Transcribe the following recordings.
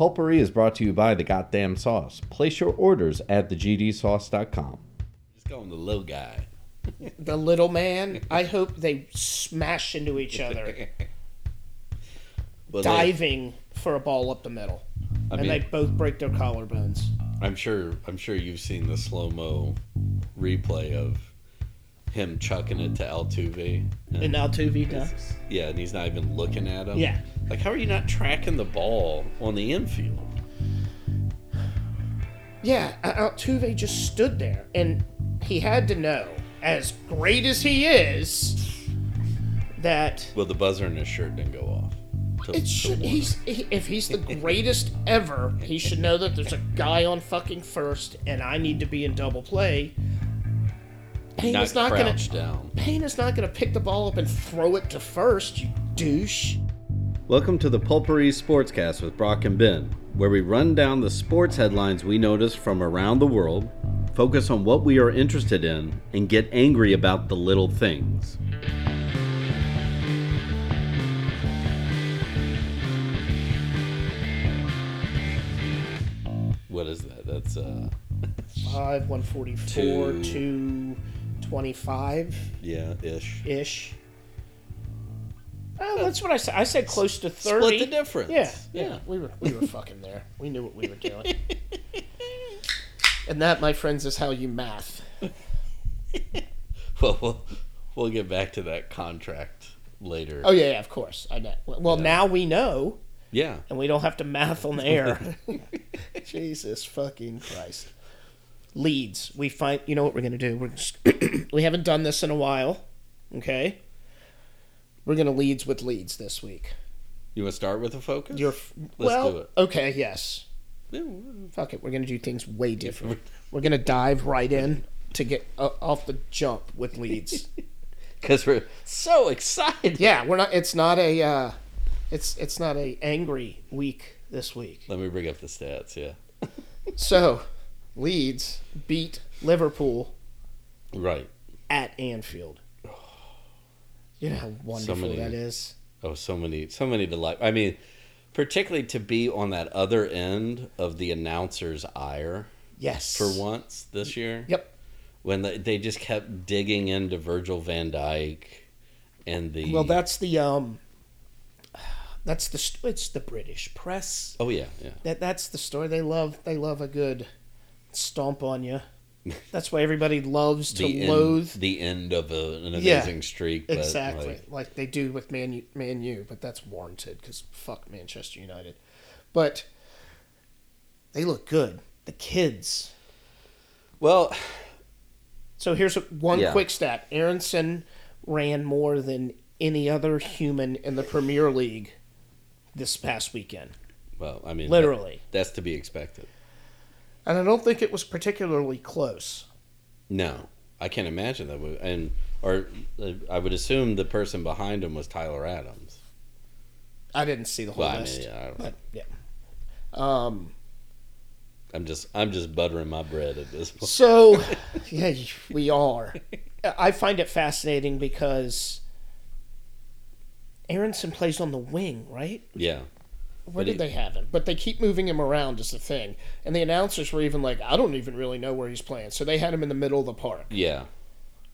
Pulpery is brought to you by the Goddamn Sauce. Place your orders at thegdsauce.com. Just going the little guy. The little man. I hope they smash into each other, Well, they- diving for a ball up the middle, I and mean, they both break their collarbones. I'm sure. I'm sure you've seen the slow mo replay of him chucking it to Altuve. And, And Altuve does. yeah, and he's not even looking at him. Yeah. Like, how are you not tracking the ball on the infield? Yeah, uh, Altuve just stood there, and he had to know, as great as he is, that Well, the buzzer in his shirt didn't go off. To- it should. He's he, if he's the greatest ever, he should know that there's a guy on fucking first, and I need to be in double play. Payne not is not gonna. crouched down. Payne is not gonna pick the ball up and throw it to first. You douche. Welcome to the Pulpery Sportscast with Brock and Ben, where we run down the sports headlines we notice from around the world, focus on what we are interested in, and get angry about the little things. What is that? That's uh, Five one forty four Two. two twenty five yeah, ish. ish. Oh, that's what I said. I said close to thirty. Split the difference. Yeah, Yeah. yeah, we were we were fucking there. We knew what we were doing. and that, my friends, is how you math. Well, we'll we'll get back to that contract later. Oh yeah, yeah, of course. I know. Well, now we know, Yeah. and we don't have to math on the air. Jesus fucking Christ. Leads. We find. You know what we're gonna do? We're just, we haven't done this in a while. Okay. We're gonna leads with leads this week. You want to start with a focus? You're well. do it. Okay. Yes. Fuck it. We're gonna do things way different. We're gonna dive right in to get uh, off the jump with leads. Because we're so excited. yeah, we're not. It's not a. Uh, it's it's not a angry week this week. Let me bring up the stats. Yeah. So, Leeds beat Liverpool Right. at Anfield. You know how wonderful many- that is. Oh, so many, so many delight. I mean, particularly to be on that other end of the announcer's ire Yes. for once this year. Yep. When they, they just kept digging into Virgil van Dijk and the. Well, that's the um. That's the it's the British press. Oh yeah, yeah. That that's the story they love. They love a good stomp on you. That's why everybody loves to The loathe. end, the end of a, an Yeah, amazing streak. But exactly like, like, they do with Man U, Man U, but that's warranted because fuck Manchester United. But they look good. The kids. well, So here's one Yeah. quick stat: Aaronson ran more than any other human in the Premier League this past weekend. well, I mean, Literally, that's to be expected. And I don't think it was particularly close. No, I can't imagine that. Would, and or uh, I would assume the person behind him was Tyler Adams. I didn't see the whole Well, I list, mean, yeah, I but yeah. Um. I'm just I'm just buttering my bread at this point. So, yeah, we are. I find it fascinating because Aaronson plays on the wing, right? Yeah, Where did he- they have him? But they keep moving him around is the thing. And the announcers were even like, I don't even really know where he's playing. So they had him in the middle of the park. yeah,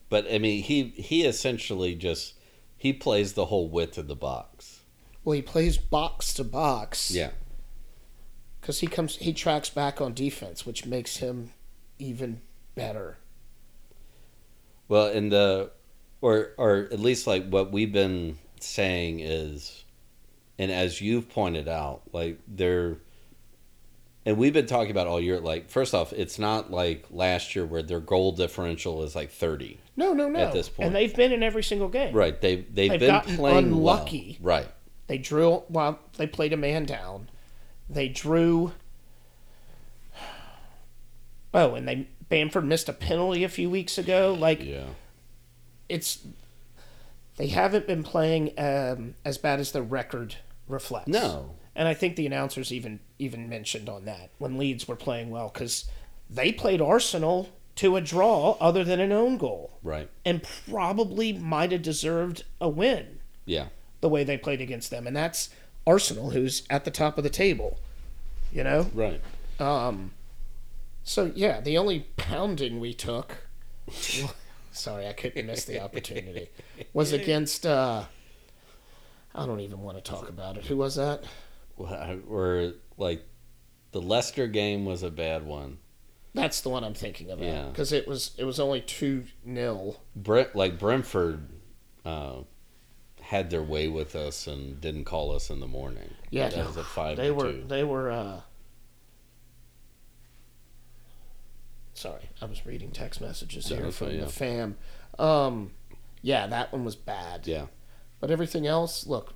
but I mean, he he essentially just he plays the whole width of the box. Well, he plays box to box. Yeah, Because he comes, he tracks back on defense, which makes him even better. well, in the or or at least like what we've been saying is, and as you've pointed out, like they're. And we've been talking about all year. Like, first off, it's not like last year where their goal differential is like thirty. No, no, no. At this point. and they've been in every single game. Right. They they've, They've been playing unlucky. Well. Right. They drew well. They played a man down. They drew. Oh, and they Bamford missed a penalty a few weeks ago. Like Yeah. it's, they haven't been playing um, as bad as the record reflects. No. and I think the announcers even even mentioned on that when Leeds were playing well because they played Arsenal to a draw other than an own goal Right. and probably might have deserved a win Yeah. the way they played against them. And that's Arsenal, who's at the top of the table. You know. Right. Um. So yeah, the only pounding we took. sorry, I couldn't miss the opportunity. Was against. uh I don't even want to talk about it. Who was that? Well, Or like the Leicester game was a bad one. That's the one I'm thinking of. Yeah. Because it was it was only two nil. Brent like Brentford uh, had their way with us and didn't call us in the morning. Yeah, that was a five. They to were two. they were. uh Sorry, I was reading text messages here that's from fine, the fam. Um, yeah, that one was bad. Yeah, But everything else, look,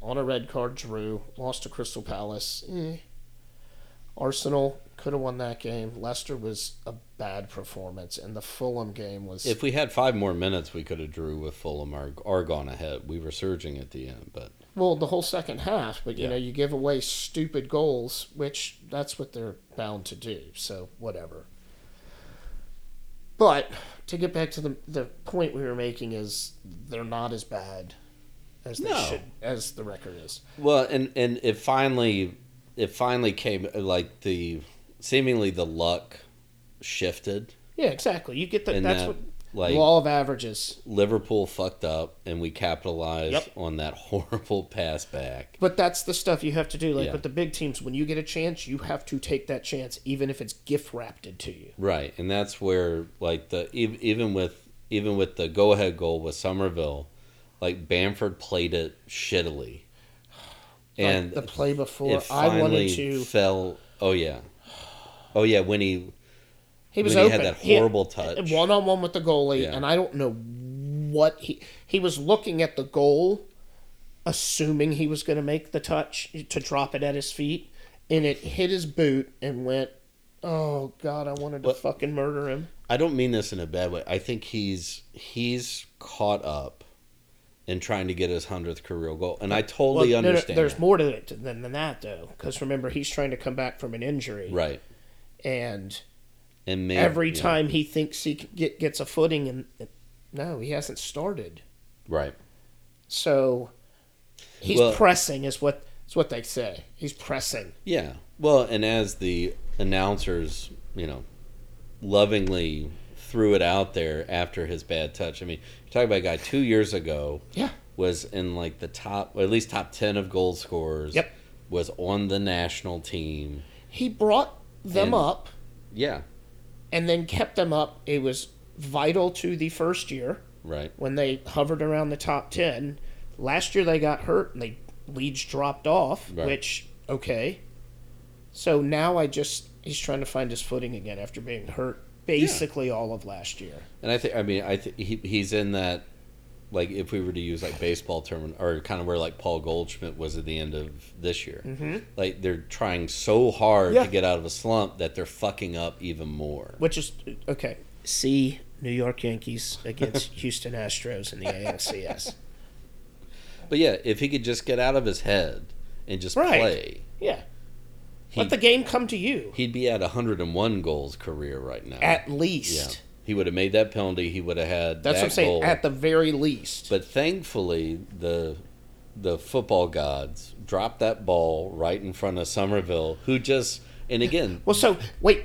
on a red card, drew, lost to Crystal Palace. Eh. Arsenal could have won that game. Leicester was a bad performance, and the Fulham game was. if we had five more minutes, we could have drew with Fulham or, or gone ahead. We were surging at the end, but well, the whole second half, but you Yeah. know, you give away stupid goals, which that's what they're bound to do. So whatever. But to get back to the the point we were making is they're not as bad as No. should as the record is. well, and and it finally it finally came like the seemingly the luck shifted Yeah, exactly. You get that. and That's that what like law of averages. Liverpool fucked up and we capitalized Yep. on that horrible pass back. But that's the stuff you have to do. Like Yeah. with the big teams, when you get a chance, you have to take that chance, even if it's gift wrapped to you. Right, and that's where like the ev- even with even with the go ahead goal with Summerville, like Bamford played it shittily, and like the play before, I wanted to. fell. Oh yeah, oh yeah. When he He was when he had that horrible touch. one on one with the goalie, Yeah. and I don't know what he he was looking at the goal, assuming he was going to make the touch to drop it at his feet, and it hit his boot and went. Oh God! I wanted to What- fucking murder him. I don't mean this in a bad way. I think he's he's caught up in trying to get his hundredth career goal, and I totally Well, no, no, understand. there's that. more to it than, than that, though, because remember he's trying to come back from an injury, right, and and maybe, every time he thinks he get, gets a footing, and no, he hasn't started. right. So he's Well- pressing, is what is what they say. He's pressing. Yeah. Well, and as the announcers, you know, lovingly threw it out there after his bad touch. I mean, you're talking about a guy two years ago Yeah. was in like the top, at least top 10 of goal scorers. Yep. Was on the national team. He brought them And- up Yeah. and then kept them up. It was vital to the first year Right. when they hovered around the top 10. Last year they got hurt and they leads dropped off, Right. which okay. So now I just he's trying to find his footing again after being hurt basically all of last year. And I think, I mean, I think he, he's in that, like, if we were to use like baseball term, or kind of where like Paul Goldschmidt was at the end of this year. Mm-hmm. Like, they're trying so hard Yeah. to get out of a slump that they're fucking up even more. Which is okay. See New York Yankees against Houston Astros in the ALCS. But yeah, if he could just get out of his head and just Right. play, Yeah. Let the game come to you. he'd be at 101 goals career right now. At yeah. least. He would have made that penalty. He would have had That's that what I'm saying. goal. At the very least. But thankfully, the the football gods dropped that ball right in front of Summerville, who just and again well, so wait.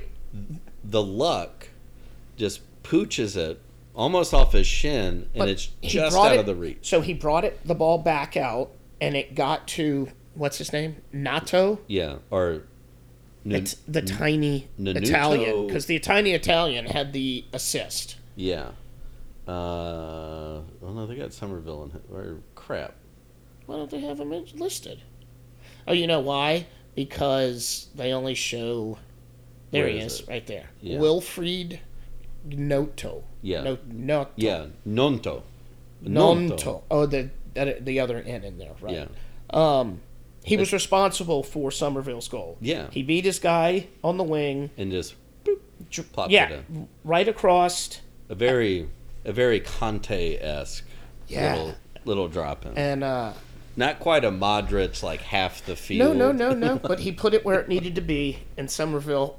the luck just pooches it almost off his shin, and it's just out it- of the reach. So he brought it the ball back out, and it got to what's his name? Nato. Yeah, or It's the tiny Nanuto. Italian because the tiny Italian had the assist. yeah. Uh, oh no, they got Summerville in or crap. Why don't they have him listed? Oh, you know why? Because they only show. There Where he is is, right there. Yeah. Wilfried Gnonto. Yeah. No, no. Yeah, Gnonto. Gnonto. Oh, the the other N in there, right? Yeah. Um, he was responsible for Summerville's goal. Yeah. He beat his guy on the wing. And just boop, Plopped yeah, it right across. a very a very Conte esque Yeah. little little drop in. And uh, Not quite a Modric like half the field. no, no, no, no. but he put it where it needed to be, and Summerville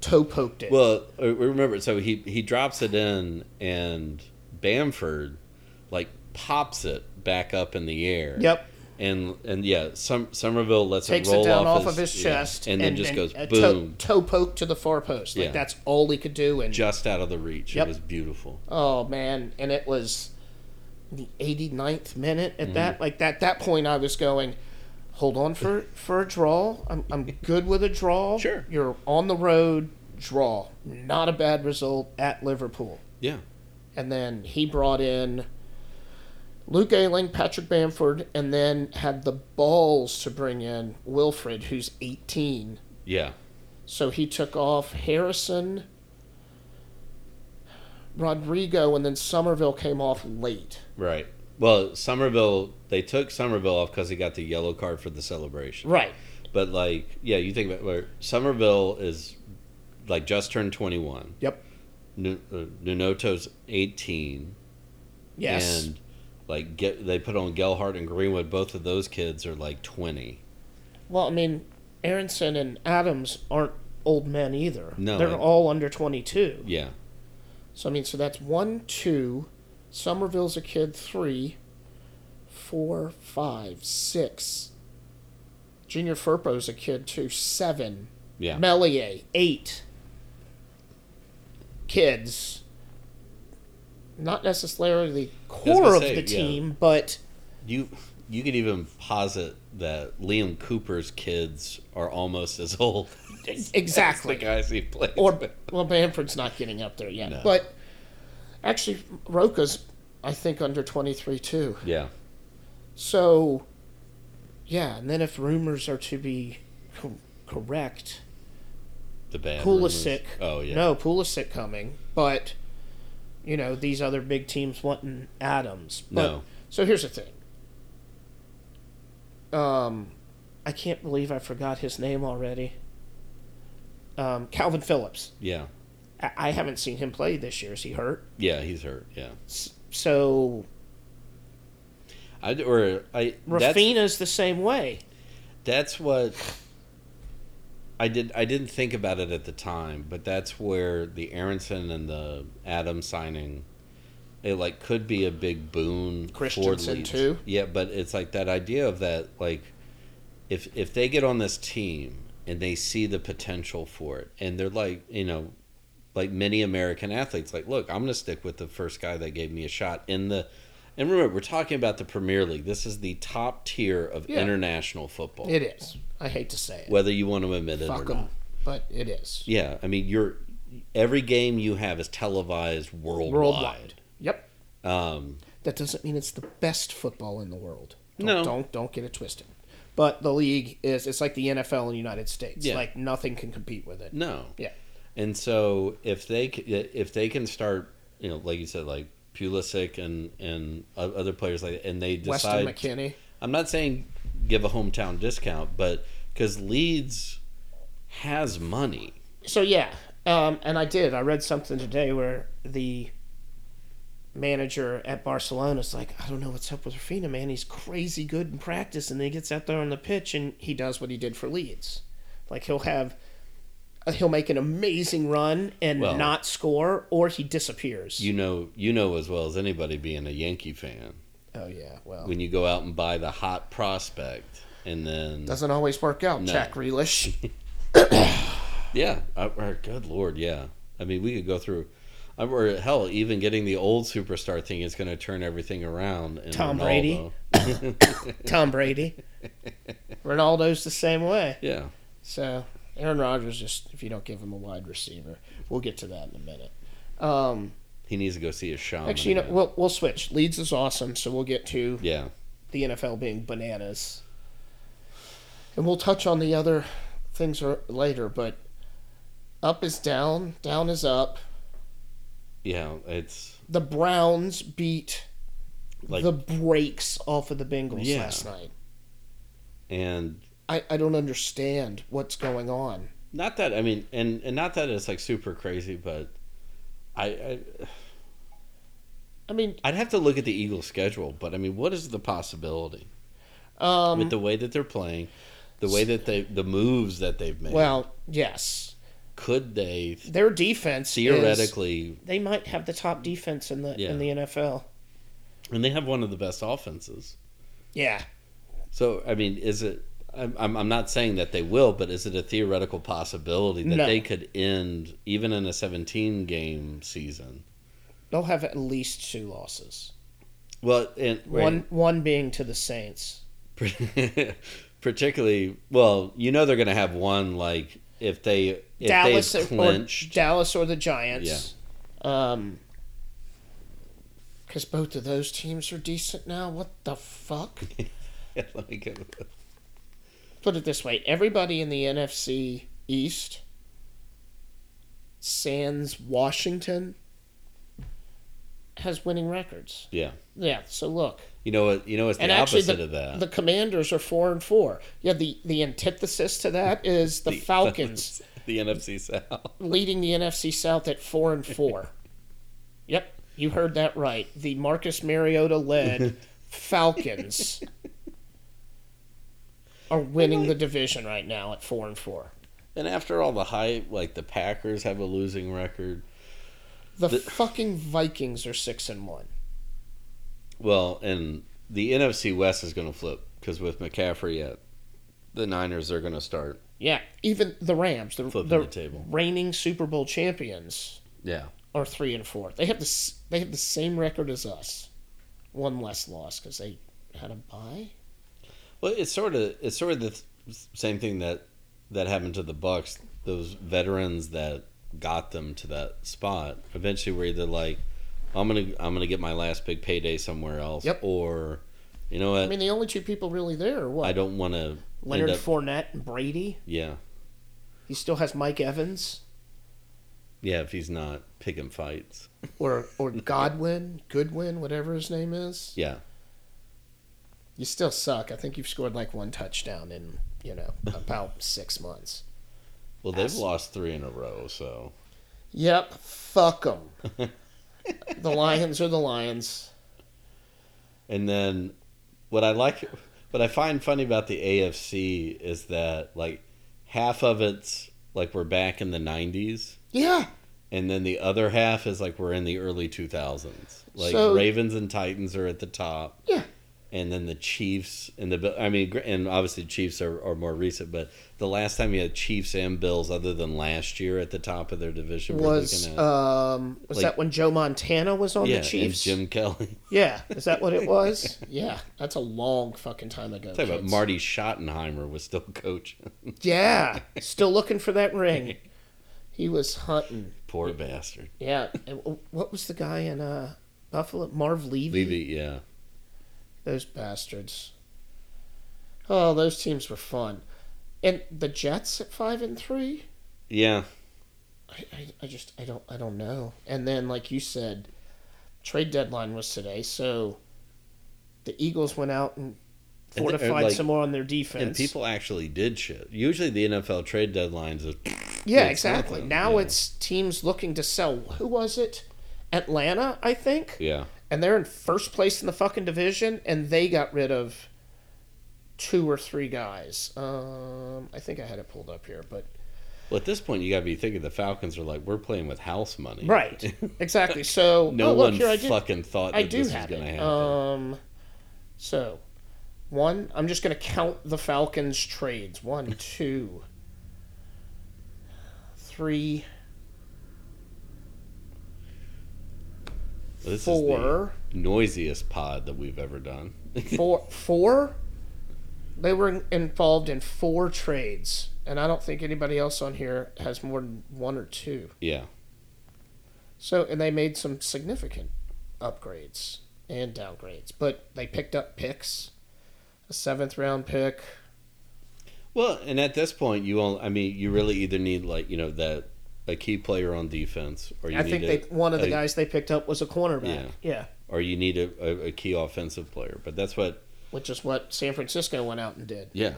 toe poked it. Well, uh, remember, so he he drops it in, and Bamford like pops it back up in the air. yep. And and yeah, some Summerville lets takes it roll it down off, off, of his yeah, chest, and then just goes a boom, toe, toe poke to the far post. Like Yeah. that's all he could do, and just out of the reach. Yep. It was beautiful. oh man, and it was the 89th minute Mm-hmm. at that. Like that that point, I was going, hold on for for a draw. I'm I'm good with a draw. Sure. you're on the road. Draw, not a bad result at Liverpool. Yeah, and then he brought in Luke Ayling, Patrick Bamford, and then had the balls to bring in Wilfried, who's 18. yeah, So he took off Harrison, Rodrigo, and then Summerville came off late. right. Well, Summerville, they took Summerville off because he got the yellow card for the celebration. Right. But like, yeah, you think about where Summerville is like just turned twenty one. Yep. Nu- uh, Nunoto's eighteen. Yes. And like get they put on Gelhardt and Greenwood. Both of those kids are like twenty. well, I mean, Aaronson and Adams aren't old men either. No, They're I- all under 22. Yeah. So I mean, so that's one, two. Summerville's a kid, three, four, five, six. Junior Firpo's a kid, two, seven. Yeah. Meslier, eight. Kids. Not necessarily the core of say, the yeah. team, but You you could even posit that Liam Cooper's kids are almost as old exactly. as the guys he plays. Or with. well, Bamford's not getting up there yet, No. but actually, Roca's I think under twenty three too. Yeah. So, yeah, and then if rumors are to be co- correct, The bad. Pulisic. rumors. Oh yeah. No, Pulisic coming, but you know these other big teams wanting Adams. But, No. So here's the thing. Um, I can't believe I forgot his name already. Um, Kalvin Phillips. Yeah. I, I haven't seen him play this year. Is he hurt? Yeah. He's hurt. Yeah. S- So I or I. Raphinha's the same way. that's what. I did. I didn't think about it at the time, but that's where the Aaronson and the Adam signing, it like could be a big boon. for Christensen, Leeds. too? Yeah, but it's like that idea of that like, if if they get on this team and they see the potential for it, and they're like you know, like many American athletes, like look, I'm going to stick with the first guy that gave me a shot in the. And remember, we're talking about the Premier League. This is the top tier of Yeah. international football It is. I hate to say it. whether you want to admit it Fuck or 'em, not. but it is. Yeah, I mean, you're every game you have is televised worldwide. Worldwide. Yep. Um, That doesn't mean it's the best football in the world. Don't, No. Don't don't get it twisted. But the league is it's like the NFL in the United States. Yeah. Like nothing can compete with it. no, Yeah. and so if they if they can start, you know, like you said, like Pulisic and and other players like, and they Weston decide. McKennie. I'm not saying give a hometown discount, but because Leeds has money. So yeah, um, and I did. I read something today where the manager at Barcelona is like, I don't know what's up with Raphinha, man. He's crazy good in practice, and then he gets out there on the pitch and he does what he did for Leeds. Like he'll have, Uh, he'll make an amazing run and Well- not score, or he disappears. You know, you know as well as anybody being a Yankee fan oh yeah, well, when you go out and buy the hot prospect and then doesn't always work out. No. Jack Grealish. Yeah, I, good lord, yeah. I mean, we could go through. Or hell, even getting the old superstar thing is going to turn everything around. Tom Ronaldo. Brady. Tom Brady. Ronaldo's the same way. Yeah, So Aaron Rodgers, just if you don't give him a wide receiver, we'll get to that in a minute. Um, he needs to go see his shaman. actually, you know, we'll we'll switch. Leeds is awesome, so we'll get to yeah, the NFL being bananas, and we'll touch on the other things later. But up is down, down is up. yeah. It's The Browns beat like, the brakes off of the Bengals Yeah. last night. and I, I don't understand what's going on. not that I mean, and and not that it's like super crazy, but I, I I mean, I'd have to look at the Eagles' schedule. But I mean, what is the possibility um, with the way that they're playing, the way that they, the moves that they've made? well, yes, could they their defense is- theoretically? they might have the top defense in the Yeah. in the NFL. And they have one of the best offenses. Yeah, So, I mean, is it? I'm, I'm I'm not saying that they will, but is it a theoretical possibility that No. they could end even in a 17 game season? They'll have at least two losses. Well, and One one being to the Saints. particularly, well, you know they're going to have one like if they if Dallas they've or, clinched. Dallas or the Giants. Yeah. Um because both of those teams are decent now. What the fuck? Let me go. Put it this way: everybody in the NFC East, sans Washington, has winning records. Yeah, Yeah. So look, you know what? You know what's the opposite the, of that. the Commanders are four and four. Yeah. The the antithesis to that is the, Falcons the NFC South. leading the NFC South at four and four. yep, you heard that right. The Marcus Mariota led Falcons are winning the division right now at four and four. And after all the hype, like the Packers have a losing record. The, The- fucking Vikings are six and one. Well, and the NFC West is going to flip because with McCaffrey at the Niners, they're going to start. Yeah, even the Rams, the, the the table. reigning Super Bowl champions, Yeah, are three and four. They have the they have the same record as us, one less loss because they had a bye. Well, it's sort of it's sort of the th- same thing that that happened to the Bucks. Those veterans that got them to that spot eventually were either like, "I'm gonna I'm gonna get my last big payday somewhere else," Yep. or, you know what, I mean, the only two people really there are what I don't want to Leonard Fournette and Brady. yeah, He still has Mike Evans yeah. If he's not picking fights, or or Godwin, Goodwin, whatever his name is. yeah. You still suck. I think you've scored like one touchdown in you know about six months. Well, they've Ass- lost three in a row, so Yep, fuck them. the Lions are the Lions. And then what I like, what I find funny about the AFC is that like half of it's like we're back in the 90s, Yeah, and then the other half is like we're in the early 2000s. Like So- Ravens and Titans are at the top. Yeah. And then the Chiefs and the I mean, and obviously Chiefs are, are more recent, but the last time you had Chiefs and Bills, other than last year at the top of their division, was at um was Like- that when Joe Montana was on yeah, the Chiefs? Jim Kelly. Yeah, is that what it was? yeah, that's a long fucking time ago. Talk about. Marty Schottenheimer was still coaching. Yeah, still looking for that ring. He was hunting. Poor bastard. Yeah, and what was the guy in uh Buffalo? Marv Levy. Levy, yeah. Those bastards. Oh, those teams were fun. And the Jets at five and three. Yeah. I, I, I just I don't I don't know. And then like you said, trade deadline was today, so the Eagles went out and And they- uh, fortified like- some more on their defense. And people actually did shit. Usually the NFL trade deadlines is yeah, exactly. nothing, Now yeah. it's teams looking to sell. Who was it? Atlanta, I think. yeah. And they're in first place in the fucking division, and they got rid of two or three guys. Um, I think I had it pulled up here, but Well, at this point, you got to be thinking the Falcons are like, we're playing with house money. right, exactly. So no oh, look, one here I did. fucking thought I do this was going to happen. Um, so one, I'm just going to count the Falcons trades. One, two, three, this four, is the noisiest pod that we've ever done. four, four. They were involved in four trades, and I don't think anybody else on here has more than one or two. yeah. So, and they made some significant upgrades and downgrades, but they picked up picks, a seventh round pick. Well, and at this point, you all, I mean, you really either need like you know that a key player on defense, or you I need think a, they one of the a- guys they picked up was a cornerback. Yeah. or you need a, a, a key offensive player. But that's what, which is what San Francisco went out and did. yeah.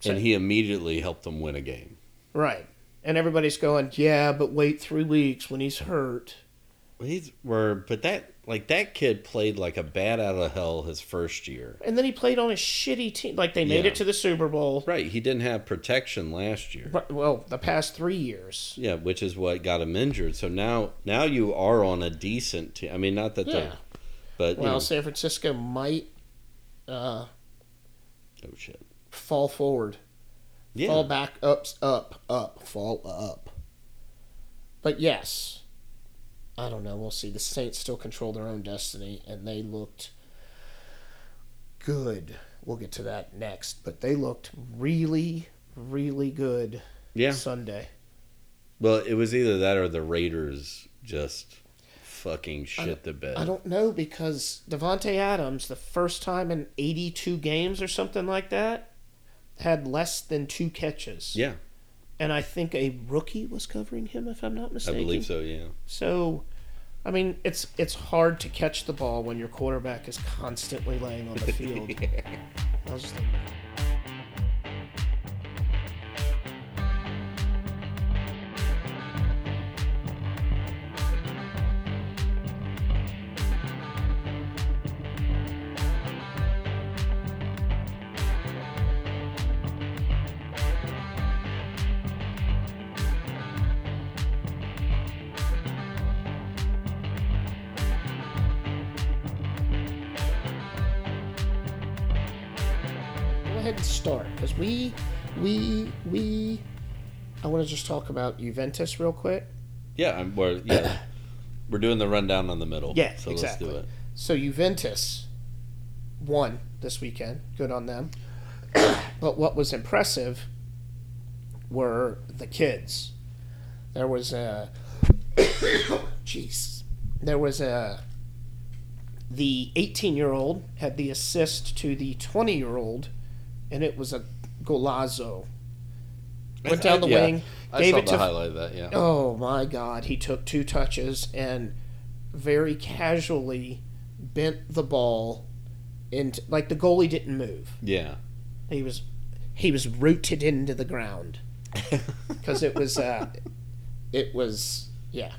So- and he immediately helped them win a game. Right. And everybody's going, yeah, but wait three weeks when he's hurt. He's were, but that like that kid played like a bat out of hell his first year. And then he played on a shitty team. Like they made Yeah. it to the Super Bowl. Right, he didn't have protection last year. But, well, the past three years. Yeah, which is what got him injured. So now, now you are on a decent team. I mean, not that Yeah. they're, but you Well, know, San Francisco might uh, Oh shit. fall forward, Yeah. fall back, up, up, up, fall up. But yes, I don't know. We'll see. The Saints still control their own destiny, and they looked good. We'll get to that next, but they looked really, really good Yeah. Sunday. Well, it was either that or the Raiders just fucking shit the bed. I don't know because Davante Adams, the first time in 82 games or something like that, had less than two catches. Yeah, And I think a rookie was covering him, if I'm not mistaken. I believe so. Yeah. So, I mean, it's it's hard to catch the ball when your quarterback is constantly laying on the field. I want to just talk about Juventus real quick. Yeah, I'm, we're yeah, we're doing the rundown on the middle. Yeah, so exactly. let's do it. So Juventus won this weekend. Good on them. but what was impressive were the kids. There was a jeez. There was a the 18-year-old had the assist to the 20-year-old and it was a golazo. Went down the Yeah, wing, I gave it to highlight that. Yeah. Oh my God! He took two touches and very casually bent the ball into like the goalie didn't move. Yeah. He was he was rooted into the ground because it was uh, it was yeah.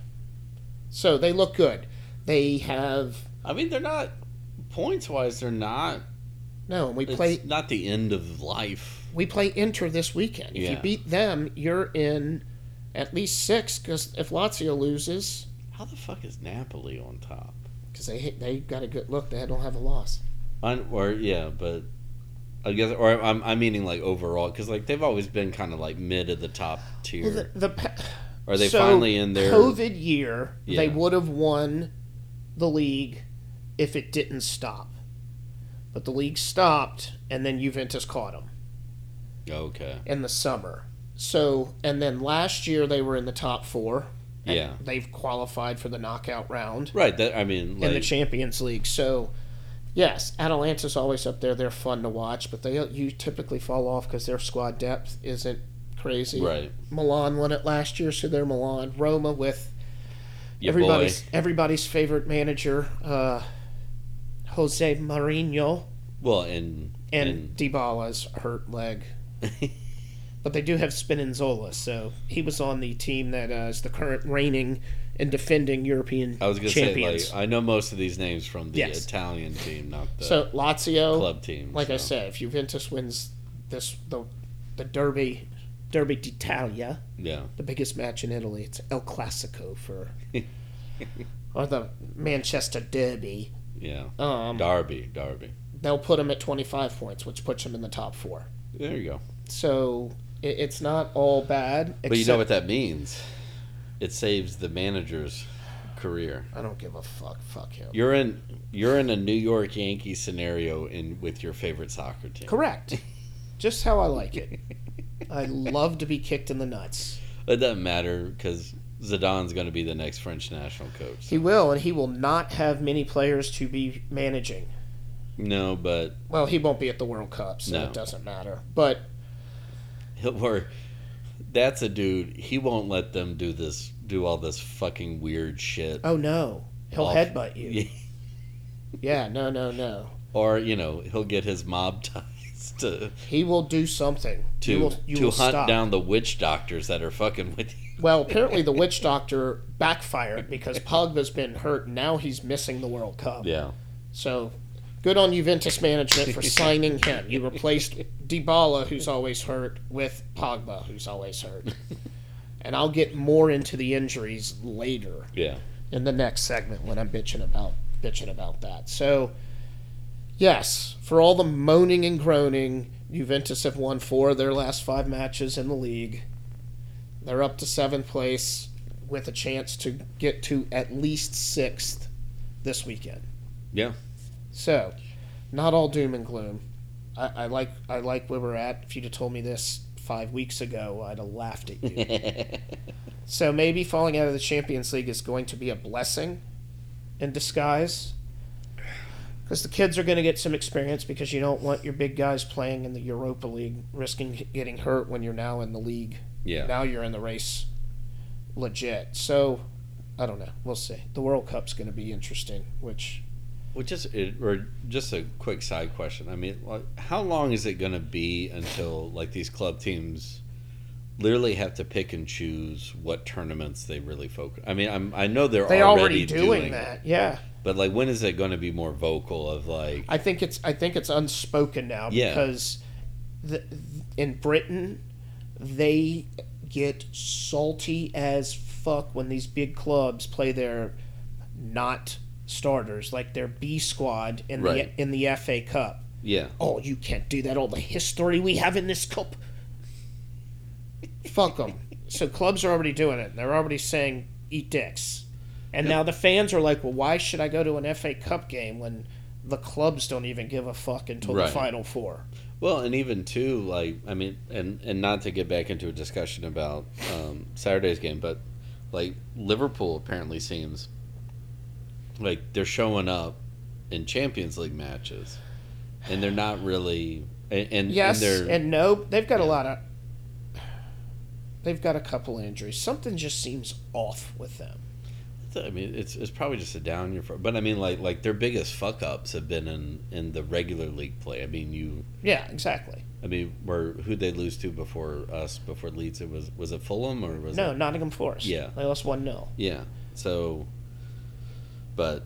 So they look good. They have I mean, they're not points wise. They're not. no. We It's play not the end of life. We play Inter this weekend. If you beat them, you're in at least six. Because if Lazio loses, How the fuck is Napoli on top? because they they got a good look, they don't have a loss. Un, or yeah, but I guess, or I'm, I'm meaning like overall because like they've always been kind of like mid of the top tier. Well, the, the pa- Are they so, finally in their? COVID year? They would have won the league if it didn't stop, but the league stopped, and then Juventus caught them Okay. in the summer. So, and then last year they were in the top four. and Yeah. they've qualified for the knockout round Right. That I mean, in the Champions League. So, yes, Atalanta's always up there. They're fun to watch, but they you typically fall off because their squad depth isn't crazy. right. Milan won it last year, so they're Milan. Roma with Your everybody's boy. everybody's favorite manager, uh, Jose Mourinho, Well, and and, Dybala's hurt leg. But they do have Spinazzola, so he was on the team that uh, is the current reigning and defending European I was gonna champions. say like I know most of these names from the Yes. Italian team, not the so Lazio, club team. like I so. said, if Juventus wins this the the Derby Derby d'Italia, yeah, the biggest match in Italy, it's El Clasico for or the Manchester Derby. yeah. Um, Derby, Derby. they'll put them at 25 points, which puts them in the top four. There you go. So it, it's not all bad. But you know what that means? It saves the manager's career. I don't give a fuck. Fuck him. You're in you're in a New York Yankee scenario in with your favorite soccer team. Correct. Just how I like it. I love to be kicked in the nuts. It doesn't matter because Zidane's going to be the next French national coach. He will, and he will not have many players to be managing. No, but Well, he won't be at the World Cup, so No. it doesn't matter. But he'll or that's a dude. He won't let them do this, do all this fucking weird shit. oh no, he'll off- headbutt you. Yeah, no, no, no. Or you know, he'll get his mob ties to He will do something. to you will, you to hunt stop. down the witch doctors that are fucking with you. Well, apparently the witch doctor backfired because Pogba's been hurt. Now he's missing the World Cup. Yeah. So, good on Juventus management for signing him. You replaced Dybala, who's always hurt, with Pogba, who's always hurt. And I'll get more into the injuries later Yeah. in the next segment when I'm bitching about bitching about that. So, Yes, for all the moaning and groaning, Juventus have won four of their last five matches in the league. They're up to seventh place with a chance to get to at least sixth this weekend. Yeah. So, not all doom and gloom. I, I like I like where we're at. If you'd have told me this five weeks ago, I'd have laughed at you. so maybe falling out of the Champions League is going to be a blessing in disguise. Because the kids are going to get some experience because you don't want your big guys playing in the Europa League, risking getting hurt when you're now in the league. Yeah. Now you're in the race legit. So, I don't know. We'll see. The World Cup's going to be interesting, which Well, just it, or just a quick side question. I mean, like, how long is it going to be until like these club teams literally have to pick and choose what tournaments they really focus? I mean, I'm I know they're they already, already doing, it, that. Yeah. but like, when is it going to be more vocal of like? I think it's I think it's unspoken now Yeah. because the, in Britain they get salty as fuck when these big clubs play their not starters like their B squad in Right. the in the FA Cup. Yeah, Oh, you can't do that. All the history we have in this cup. Fuck them. So clubs are already doing it. They're already saying eat dicks. And now the fans are like, well, why should I go to an FA Cup game when the clubs don't even give a fuck until Right. the Final Four? Well, and even too, like I mean, and and not to get back into a discussion about um, Saturday's game, but like Liverpool apparently seems like they're showing up in Champions League matches, and they're not really. And, and Yes and and. They've got a lot of. They've got a couple injuries. Something just seems off with them. I mean, it's it's probably just a down year for. But I mean, like like their biggest fuck ups have been in in the regular league play. I mean, you. Yeah, exactly. I mean, where who'd they lose to before us? Before Leeds, it was was it Fulham or was No, it? Nottingham Forest. Yeah. They lost 1 0. Yeah. So, but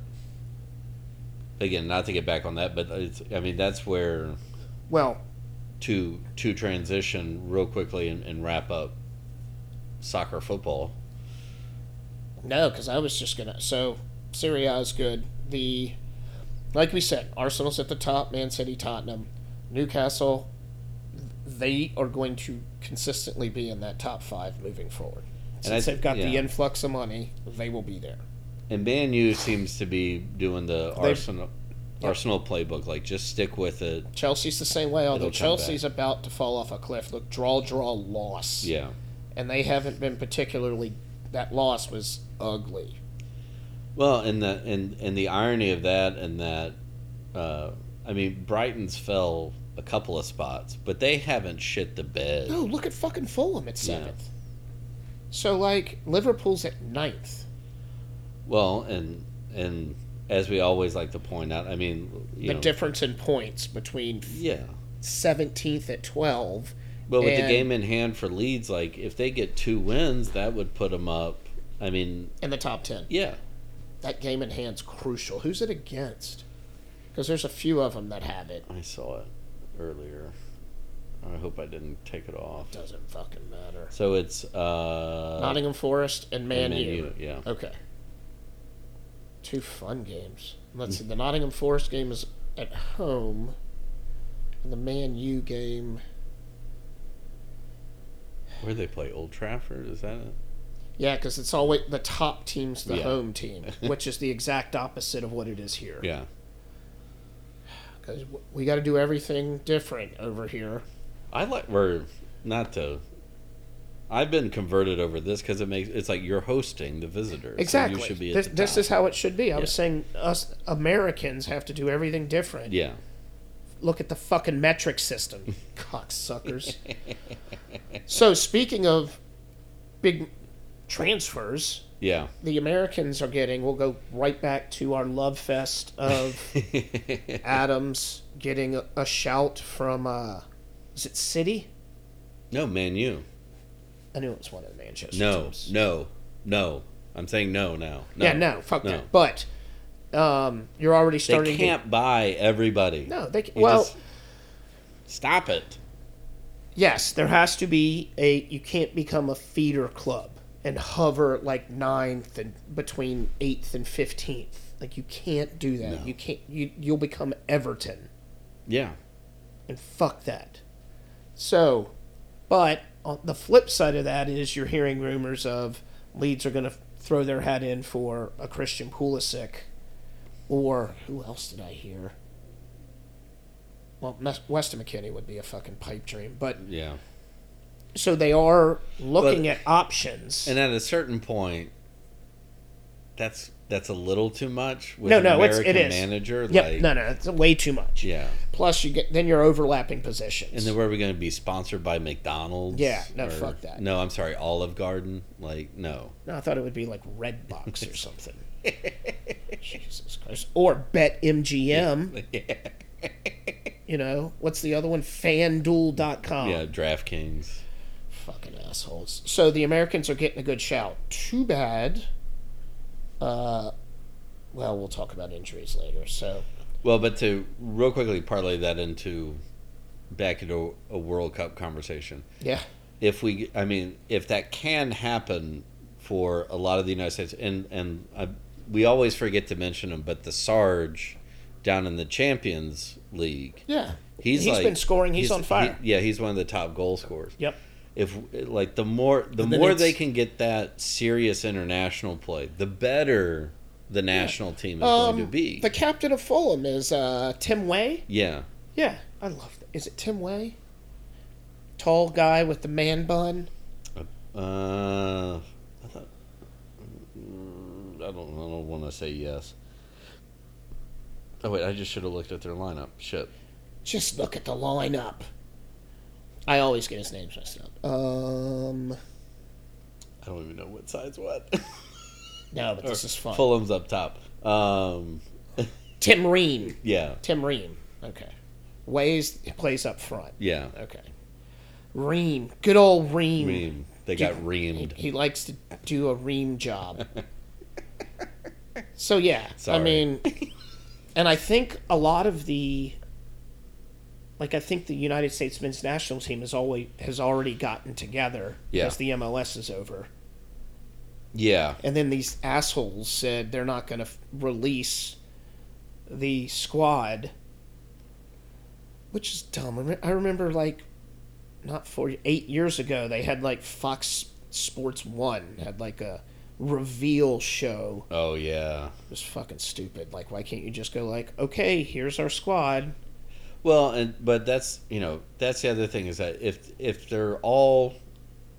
again, not to get back on that, but it's, I mean that's where Well, to to transition real quickly and, and wrap up soccer football. No, because I was just gonna. So Serie A is good. The like we said, Arsenal's at the top. Man City, Tottenham, Newcastle. They are going to consistently be in that top five moving forward. And Since I- they've got the influx of money, they will be there. And Man U seems to be doing the They- Arsenal Yep. Arsenal playbook. Like just stick with it. Chelsea's the same way, although Chelsea's about to fall off a cliff. Look, draw, draw, loss. Yeah. And they haven't been particularly. That loss was ugly. Well, and the and and the irony of that and that, uh, I mean, Brighton's fell a couple of spots, but they haven't shit the bed. No, look at fucking Fulham at Yeah. seventh. So, like, Liverpool's at ninth. Well, and and as we always like to point out, I mean, you the know, difference in points between yeah. 17th at 12. But with the game in hand for Leeds, like if they get two wins, that would put them up. I mean, in the top 10. yeah, That game in hand's crucial. Who's it against? Because there's a few of them that have it. I saw it earlier. I hope I didn't take it off. Doesn't fucking matter. So it's uh, Nottingham Forest and Man, Man U. U, yeah. Okay. Two fun games. Let's see. The Nottingham Forest game is at home. And the Man U game. Where they play Old Trafford? Is that it? Yeah, because it's always the top team's the Yeah. home team, which is the exact opposite of what it is here. Yeah. Because we got to do everything different over here. I like we're not to. I've been converted over this because it makes it's like you're hosting the visitors. so Exactly. you should be at this this is how it should be. I was saying us Americans have to do everything different. Yeah. Look at the fucking metric system, cocksuckers. so speaking of big transfers, Yeah. the Americans are getting. We'll go right back to our love fest of Adams getting a, a shout from. Uh, is it City? no, Man U. I knew it was one of the Manchester No, teams. no, no. I'm saying no now. No. Yeah, no, fuck no. that. But um, you're already starting. They can't buy everybody. No, they can, well. just- stop it. Yes, there has to be a. You can't become a feeder club and hover like ninth and between eighth and fifteenth Like you can't do that. No. You can't. You you'll become Everton, Yeah. and fuck that. So, but the flip side of that is you're hearing rumors of Leeds are going to throw their hat in for a Christian Pulisic, or who else did I hear? Well, Weston McKennie would be a fucking pipe dream, but Yeah. so they are looking But- at options. And at a certain point, that's that's a little too much with No, no, it's- American it is. manager. yep, like, no, no, it's way too much. Yeah. Plus, you get then you're overlapping positions. And then where are we going to be sponsored by McDonald's? Yeah, no, fuck that. No, I'm sorry, Olive Garden. Like, no. no, I thought it would be like Redbox or something. Jesus Christ, or Bet MGM. You know what's the other one? FanDuel.com. yeah, DraftKings. Fucking assholes. So the Americans are getting a good shout. Too bad. Uh, well, we'll talk about injuries later. So Well, but to real quickly parlay that into back into a World Cup conversation. yeah, If we, I mean, if that can happen for a lot of the United States, and and I, we always forget to mention him, but the Sarge down in the Champions League, yeah. he's he's like- been scoring. He's, on fire. he- yeah, he's one of the top goal scorers. yep. If like the more the more they can get that serious international play, the better the national team is going to Um, be. The captain of Fulham is uh, Tim Way. yeah, Yeah, I love that. Is it Tim Way? Tall guy with the man bun. uh, I thought mm, I don't I don't want to say yes. Oh wait, I just should have looked at their lineup. Shit. Just look at the lineup. I always get his names messed up. Um, I don't even know what side's what. no, but this is fun. Fulham's up top. Um, Tim Ream. yeah, Tim Ream. Okay. Ways plays up front. yeah. Okay. Ream. Good old Ream. Ream. They got reamed. He, he likes to do a ream job. so yeah, I mean, and I think a lot of the, like I think the United States men's national team has always has already gotten together Yeah. because the MLS is over, Yeah, and then these assholes said they're not going to f- release the squad, which is dumb. I remember like not four eight years ago they had like Fox Sports One had like a reveal show. Oh yeah. It was fucking stupid. Like, why can't you just go like, okay, here's our squad. Well, and but that's you know that's the other thing is that if if they're all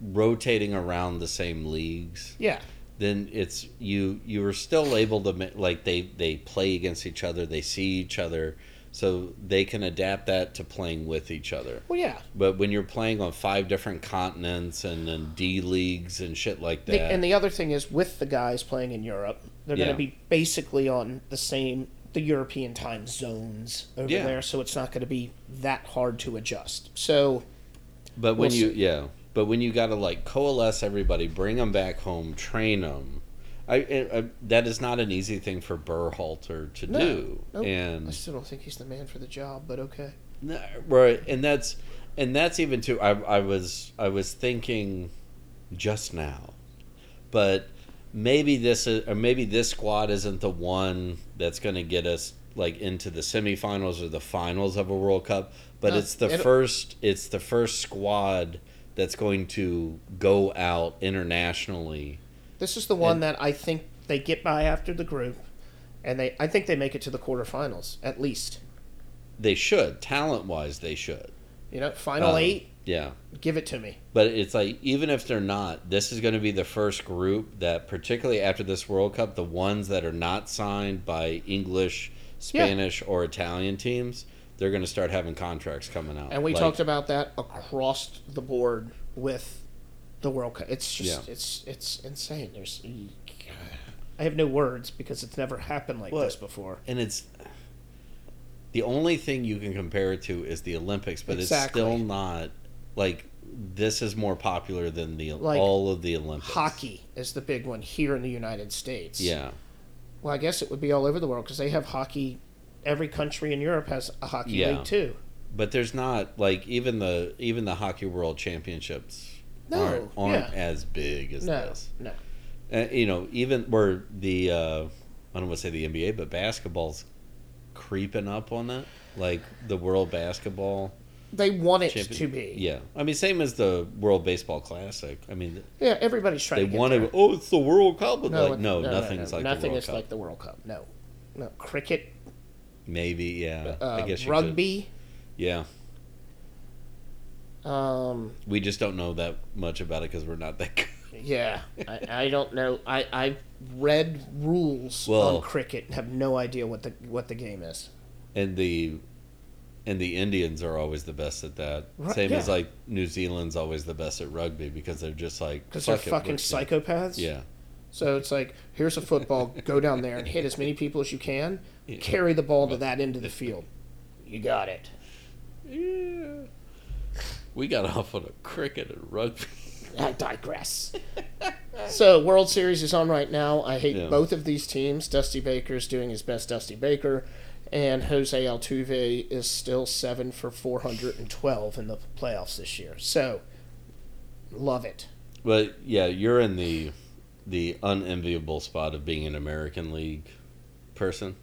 rotating around the same leagues, Yeah, then it's you you are still able to like they they play against each other, they see each other, so they can adapt that to playing with each other. well, yeah. But when you're playing on five different continents and then D leagues and shit like The, that, and the other thing is, with the guys playing in Europe, they're going to be basically on the same the European time zones over Yeah. there, so it's not going to be that hard to adjust. So But when We'll you see. yeah, but when you got to like coalesce everybody, bring them back home, train them. I, I, that is not an easy thing for Berhalter to No. do, Nope. I still don't think he's the man for the job, but okay. No, right, and that's and that's even too. I, I was I was thinking just now, but maybe this is or maybe this squad isn't the one that's going to get us like into the semifinals or the finals of a World Cup, but No, it's the first it's the first squad that's going to go out internationally. This is the one that I think they get by after the group, and they I think they make it to the quarterfinals at least. They should talent wise, they should. You know, final Um, eight, Yeah. give it to me. But it's like even if they're not, this is going to be the first group that, particularly after this World Cup, the ones that are not signed by English, Spanish, or Italian teams, they're going to start having contracts coming out. And we Like, talked about that across the board with the World Cup. It's just Yeah. it's it's insane. There's I have no words because it's never happened like What? this before. and it's the only thing you can compare it to is the Olympics, but Exactly. it's still not like this is more popular than the Like, all of the Olympics. Hockey is the big one here in the United States. yeah, Well, I guess it would be all over the world because they have hockey. Every country in Europe has a hockey Yeah. league too. but there's not like even the even the hockey world championships No, aren't, aren't yeah. as big as No, this. no. Uh, you know, even where the uh, I don't want to say the NBA, but basketball's creeping up on that. Like the World Basketball They want it Champion. to be. Yeah, I mean, same as the World Baseball Classic. I mean, Yeah, everybody's trying they to want to. Oh, it's the World Cup. But like, it- no, nothing's like nothing the World is Cup. like the World Cup. No, no cricket, Maybe, yeah. uh, I guess you Could. rugby. Yeah, Um, we just don't know that much about it because we're not that good. yeah, I, I don't know. I I read rules Well- on cricket and have no idea what the what the game is. And the and the Indians are always the best at that. Right, Same as like New Zealand's always the best at rugby because they're just like Because they're "Fuck it, fucking psychopaths. Yeah, So it's like, here's a football, go down there and hit as many people as you can. Yeah. Carry the ball to that end of the field. You got it. yeah. We got off on a cricket and rugby. I digress. so World Series is on right now. I hate Yeah. both of these teams. Dusty Baker's doing his best Dusty Baker, and Jose Altuve is still seven for four hundred and twelve in the playoffs this year. So love it. But yeah, you're in the the unenviable spot of being an American League person,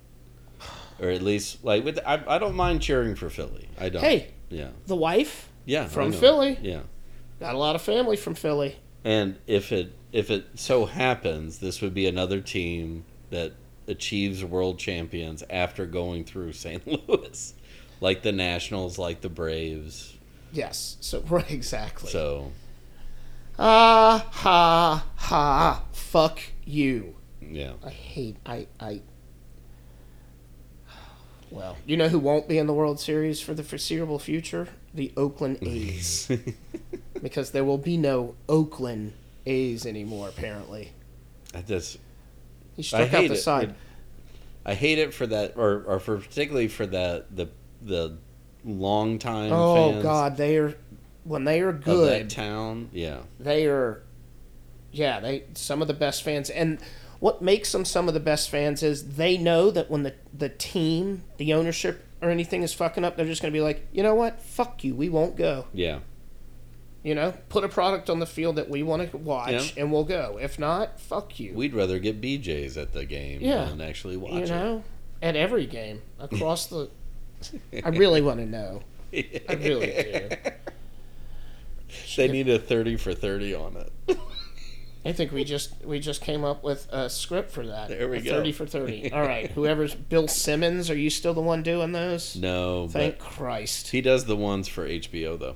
or at least like with I, I don't mind cheering for Philly. I don't. Hey, Yeah. the wife Yeah. From. Philly. Yeah. got a lot of family from Philly. And if it if it so happens, this would be another team that achieves world champions after going through St. Louis, like the Nationals, like the Braves. Yes. So right, exactly. So Ah ha ha. Fuck you. yeah, I hate I I well, you know who won't be in the World Series for the foreseeable future? The Oakland A's. because there will be no Oakland A's anymore apparently. Just He I struck out hate the it. side. I hate it for that, or or for particularly for that the the long time. Oh fans god, they are when they are good, town. Yeah, they are yeah, they some of the best fans and what makes them some of the best fans is they know that when the the team, the ownership or anything is fucking up, they're just going to be like, "You know what? Fuck you. We won't go." yeah, You know, put a product on the field that we want to watch Yeah. and we'll go. If not, fuck you. we'd rather get BJ's at the game Yeah. than actually watch you know, at every game across the I really want to know. I really do. They need a thirty for thirty on it. I think we just we just came up with a script for that. There we A go. 30 for 30. All right. Whoever's Bill Simmons, are you still the one doing those? No, Thank Christ. he does the ones for HBO though.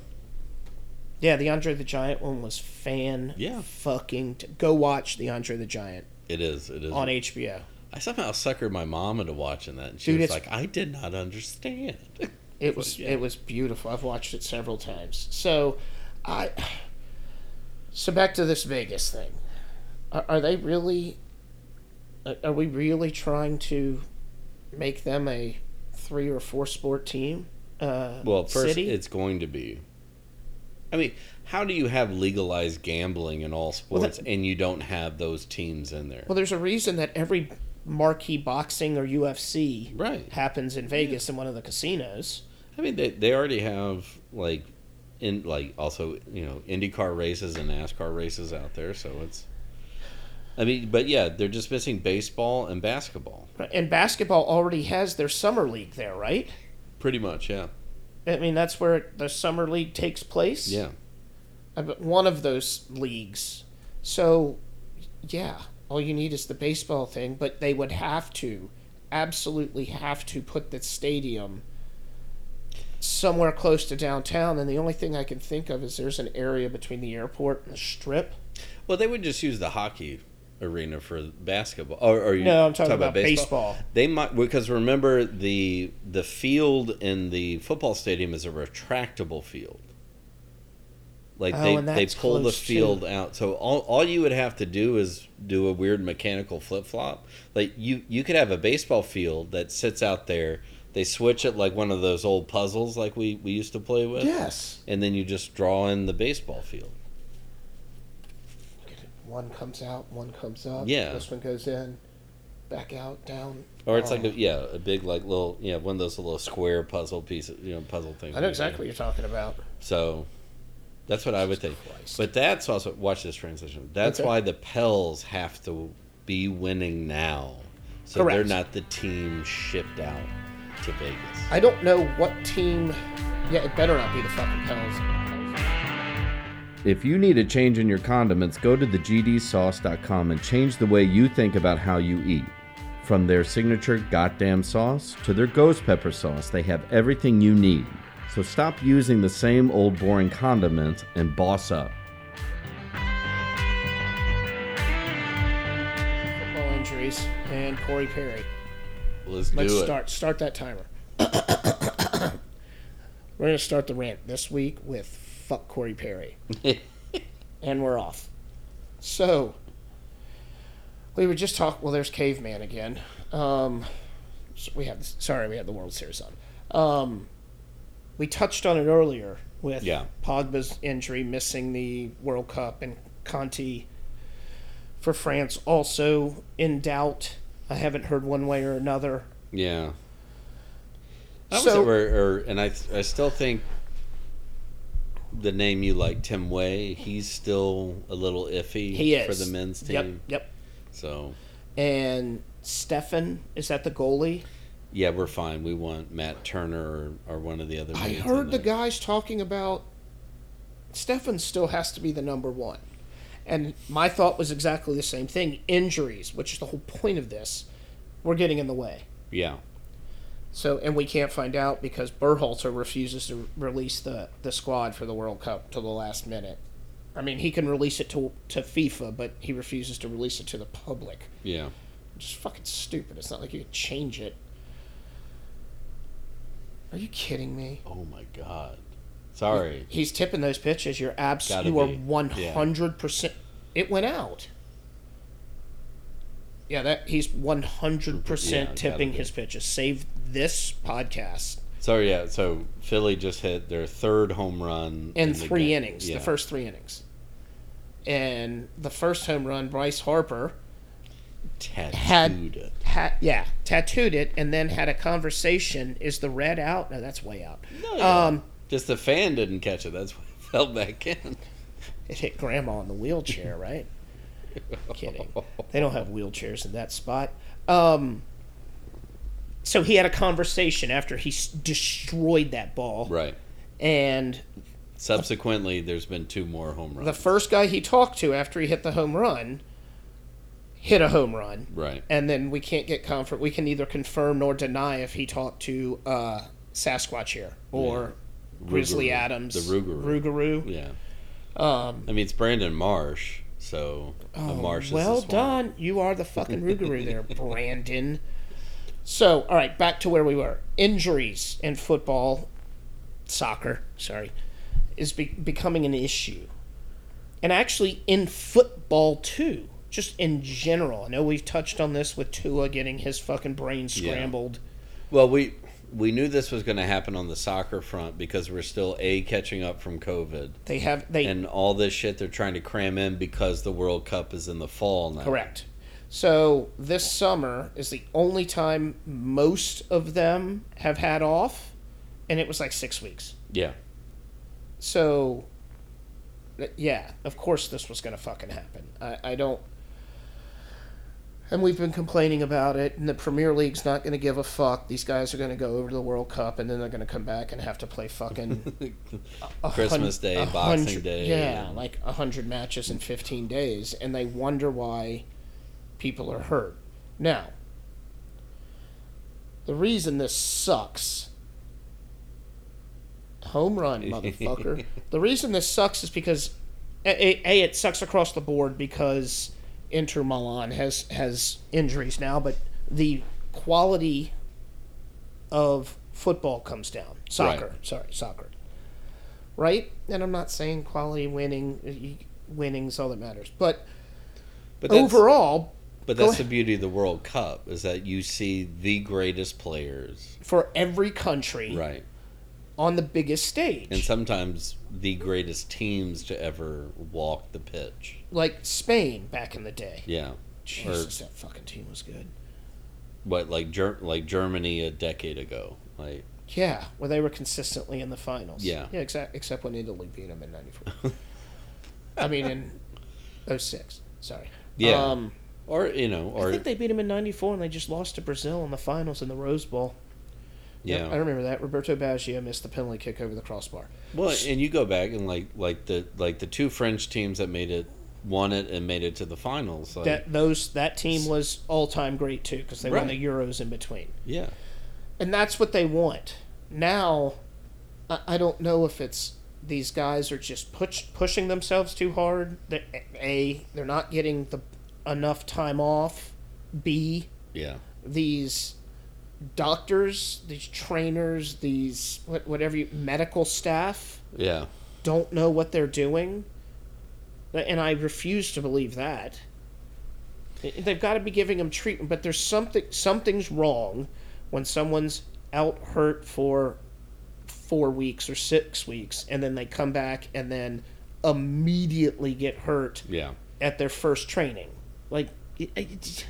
Yeah, the Andre the Giant one was fan Yeah. fucking t- go watch the Andre the Giant It is. It is. on HBO. I somehow suckered my mom into watching that, and she Dude, was like, "I did not understand." It was Yeah. it was beautiful. I've watched it several times. So, I so back to this Vegas thing. Are, are they really? are- we really trying to make them a three or four sport team? Uh, Well, first, city? it's going to be. I mean, how do you have legalized gambling in all sports that- and you don't have those teams in there? well, there's a reason that every marquee boxing or UFC right. happens in Vegas in one of the casinos. I mean, they they already have like in like also you know IndyCar races and NASCAR races out there, so it's. I mean, but yeah, they're just missing baseball and basketball. And basketball already has their summer league there, right? Pretty much, yeah, I mean, that's where the summer league takes place. yeah. One of those leagues. So, yeah, all you need is the baseball thing, but they would have to, absolutely have to put the stadium somewhere close to downtown. And the only thing I can think of is there's an area between the airport and the strip. Well, they would just use the hockey arena for basketball. Oh, or, or you No, I'm talking about baseball. They might because remember the the field in the football stadium is a retractable field. Like Oh, they they pull the close, too. field out, so all all you would have to do is do a weird mechanical flip flop. Like you you could have a baseball field that sits out there. They switch it like one of those old puzzles like we, we used to play with. Yes. And then you just draw in the baseball field. One comes out, one comes up. Yeah. This one goes in, back out, down. Or it's Oh. like a, yeah, a big like little yeah one of those little square puzzle pieces, you know, puzzle things. I know exactly what you're talking about. So that's what I would think. Christ. But that's also watch this transition. That's Okay. why the Pels have to be winning now So they're not the team shipped out to Vegas. I don't know what team. Yeah, it better not be the fucking Pels. If you need a change in your condiments, go to thegdsauce.com and change the way you think about how you eat. From their signature goddamn sauce to their ghost pepper sauce, they have everything you need. So stop using the same old boring condiments and boss up. Football injuries and Corey Perry. Let's Let's do it. start start that timer. we're gonna start the rant this week with fuck Corey Perry, and we're off. So we were just talking. Well, there's Caveman again. Um, so we have sorry, we had the World Series on. Um, we touched on it earlier with Yeah. Pogba's injury, missing the World Cup, and Kanté for France also in doubt. I haven't heard one way or another. Yeah. I So- was, or, or, and I, I still think the name you like, Tim Way, he's still a little iffy He is for the men's team. Yep, yep. So, And Steffen is that the goalie? yeah, we're fine. We want Matt Turner or, or one of the other. I heard the guys talking about Steffen still has to be the number one. And my thought was exactly the same thing. Injuries, which is the whole point of this, were getting in the way. Yeah. So, and we can't find out because Berhalter refuses to release the, the squad for the World Cup till the last minute. I mean, he can release it to to FIFA, but he refuses to release it to the public. Yeah. Which is fucking stupid. It's not like you could change it. Are you kidding me? Oh my God. Sorry. He's tipping those pitches. You're absolutely you are one hundred percent. It went out. Yeah, that he's one hundred percent tipping his pitches. Save this podcast So yeah, so Philly just hit their third home run in the three game. innings. Yeah. The first three innings, and the first home run, Bryce Harper tattooed had- it. had yeah tattooed it, and then had a conversation. Is the red out? No, that's way out. yeah. Um, Just the fan didn't catch it. That's why it fell back in. it hit Grandma in the wheelchair, right? Kidding. They don't have wheelchairs in that spot. Um, so he had a conversation after he s- destroyed that ball, Right. and Subsequently, there's been two more home runs. the first guy he talked to after he hit the home run hit a home run, right. and then we can't get comfort. We can neither confirm nor deny if he talked to uh, Sasquatch here or Grizzly Rougarou. Adams, The Rougarou. Rougarou. Yeah. Um, I mean, it's Brandon Marsh, so a Marsh Oh, well done. You are the fucking Rougarou there, Brandon. So, all right, back to where we were. Injuries in football, soccer, sorry, is be- becoming an issue. And actually, in football, too. Just in general. I know we've touched on this with Tua getting his fucking brain scrambled. Well, we we knew this was going to happen on the soccer front because we're still a catching up from COVID They have, they, and all this shit they're trying to cram in because the World Cup is in the fall now. Correct. So this summer is the only time most of them have had off, and it was like six weeks. Yeah. So, yeah, of course this was going to fucking happen. I, I don't. And we've been complaining about it, and the Premier League's not going to give a fuck. These guys are going to go over to the World Cup, and then they're going to come back and have to play fucking a Christmas hun- Day, a Boxing hundred- Day, Yeah, and- like a hundred matches in fifteen days, and they wonder why people are hurt. Now, the reason this sucks. Home run, motherfucker. the reason this sucks is because a, a, a it sucks across the board because Inter Milan has has injuries now, but the quality of football comes down. Soccer, sorry, soccer. Right? And I'm not saying quality winning winnings all that matters, but, But overall, but that's the beauty of the World Cup is that you see the greatest players. for every country Right. On the biggest stage, And sometimes the greatest teams to ever walk the pitch. like Spain back in the day. Yeah. Jesus, that fucking team was good. What like Ger- like Germany a decade ago. Like Yeah, where they were consistently in the finals. Yeah. Yeah, exact, except when Italy beat them in 94. I mean, in 06. Sorry. Yeah. Um, or you know, or I think they beat them in '94, and they just lost to Brazil in the finals in the Rose Bowl. Yeah. Yep, I remember that. Roberto Baggio missed the penalty kick over the crossbar. Well, and you go back and like like the like the two French teams that made it won it and made it to the finals. Like, That those that team was all time great too because they won the Euros in between, yeah, and that's what they want. Now, I, I don't know if it's these guys are just push, pushing themselves too hard. That a they're not getting the enough time off. B yeah, these doctors, these trainers, these whatever you, medical staff yeah. don't know what they're doing, and I refuse to believe that. They've got to be giving them treatment, but there's something something's wrong when someone's out hurt for four weeks or six weeks, and then they come back and then immediately get hurt Yeah. at their first training. Like, it, it,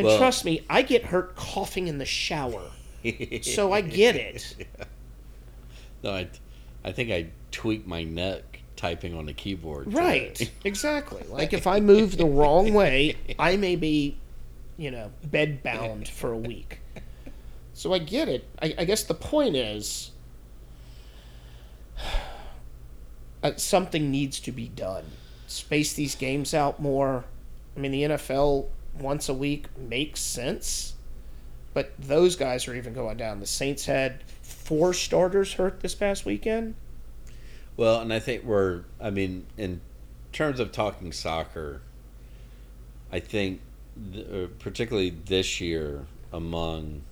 and Well- trust me, I get hurt coughing in the shower, so I get it. No, I, I think I tweaked my neck typing on the keyboard. today. Right, exactly. Like if I move the wrong way, I may be, you know, bed bound for a week. So I get it. I, I guess the point is, uh, something needs to be done. Space these games out more. I mean, the NFL once a week makes sense, but those guys are even going down. The Saints had four starters hurt this past weekend. Well, and I think we're. I mean, in terms of talking soccer, I think, th- uh, particularly this year, among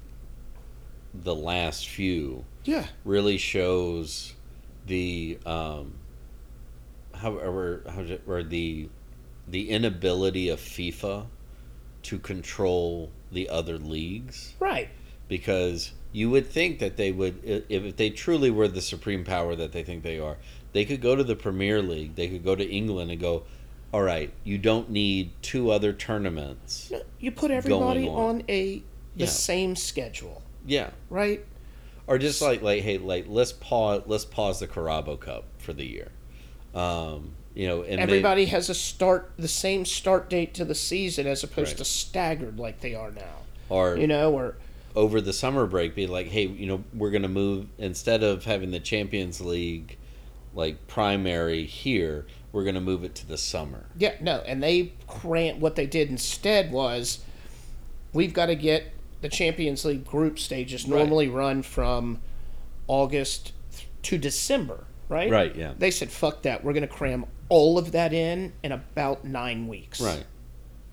the last few, Yeah. really shows the um, however how or the the inability of FIFA to control the other leagues Right. because you would think that they would if they truly were the supreme power that they think they are they could go to the premier league they could go to england and go all right you don't need two other tournaments You put everybody on. on. a the Yeah. same schedule, yeah right? or just like like hey like let's pause let's pause the carabao cup for the year um you know Everybody has a start the same start date to the season as opposed Right. to staggered like they are now. or You know, or over the summer break be like hey you know we're going to move instead of having the champions league like primary here we're going to move it to the summer yeah, no, and they cram what they did instead was we've got to get the Champions League group stages Right. normally run from August to December, right? Right, yeah. They said fuck that. We're going to cram all of that in in about 9 weeks. right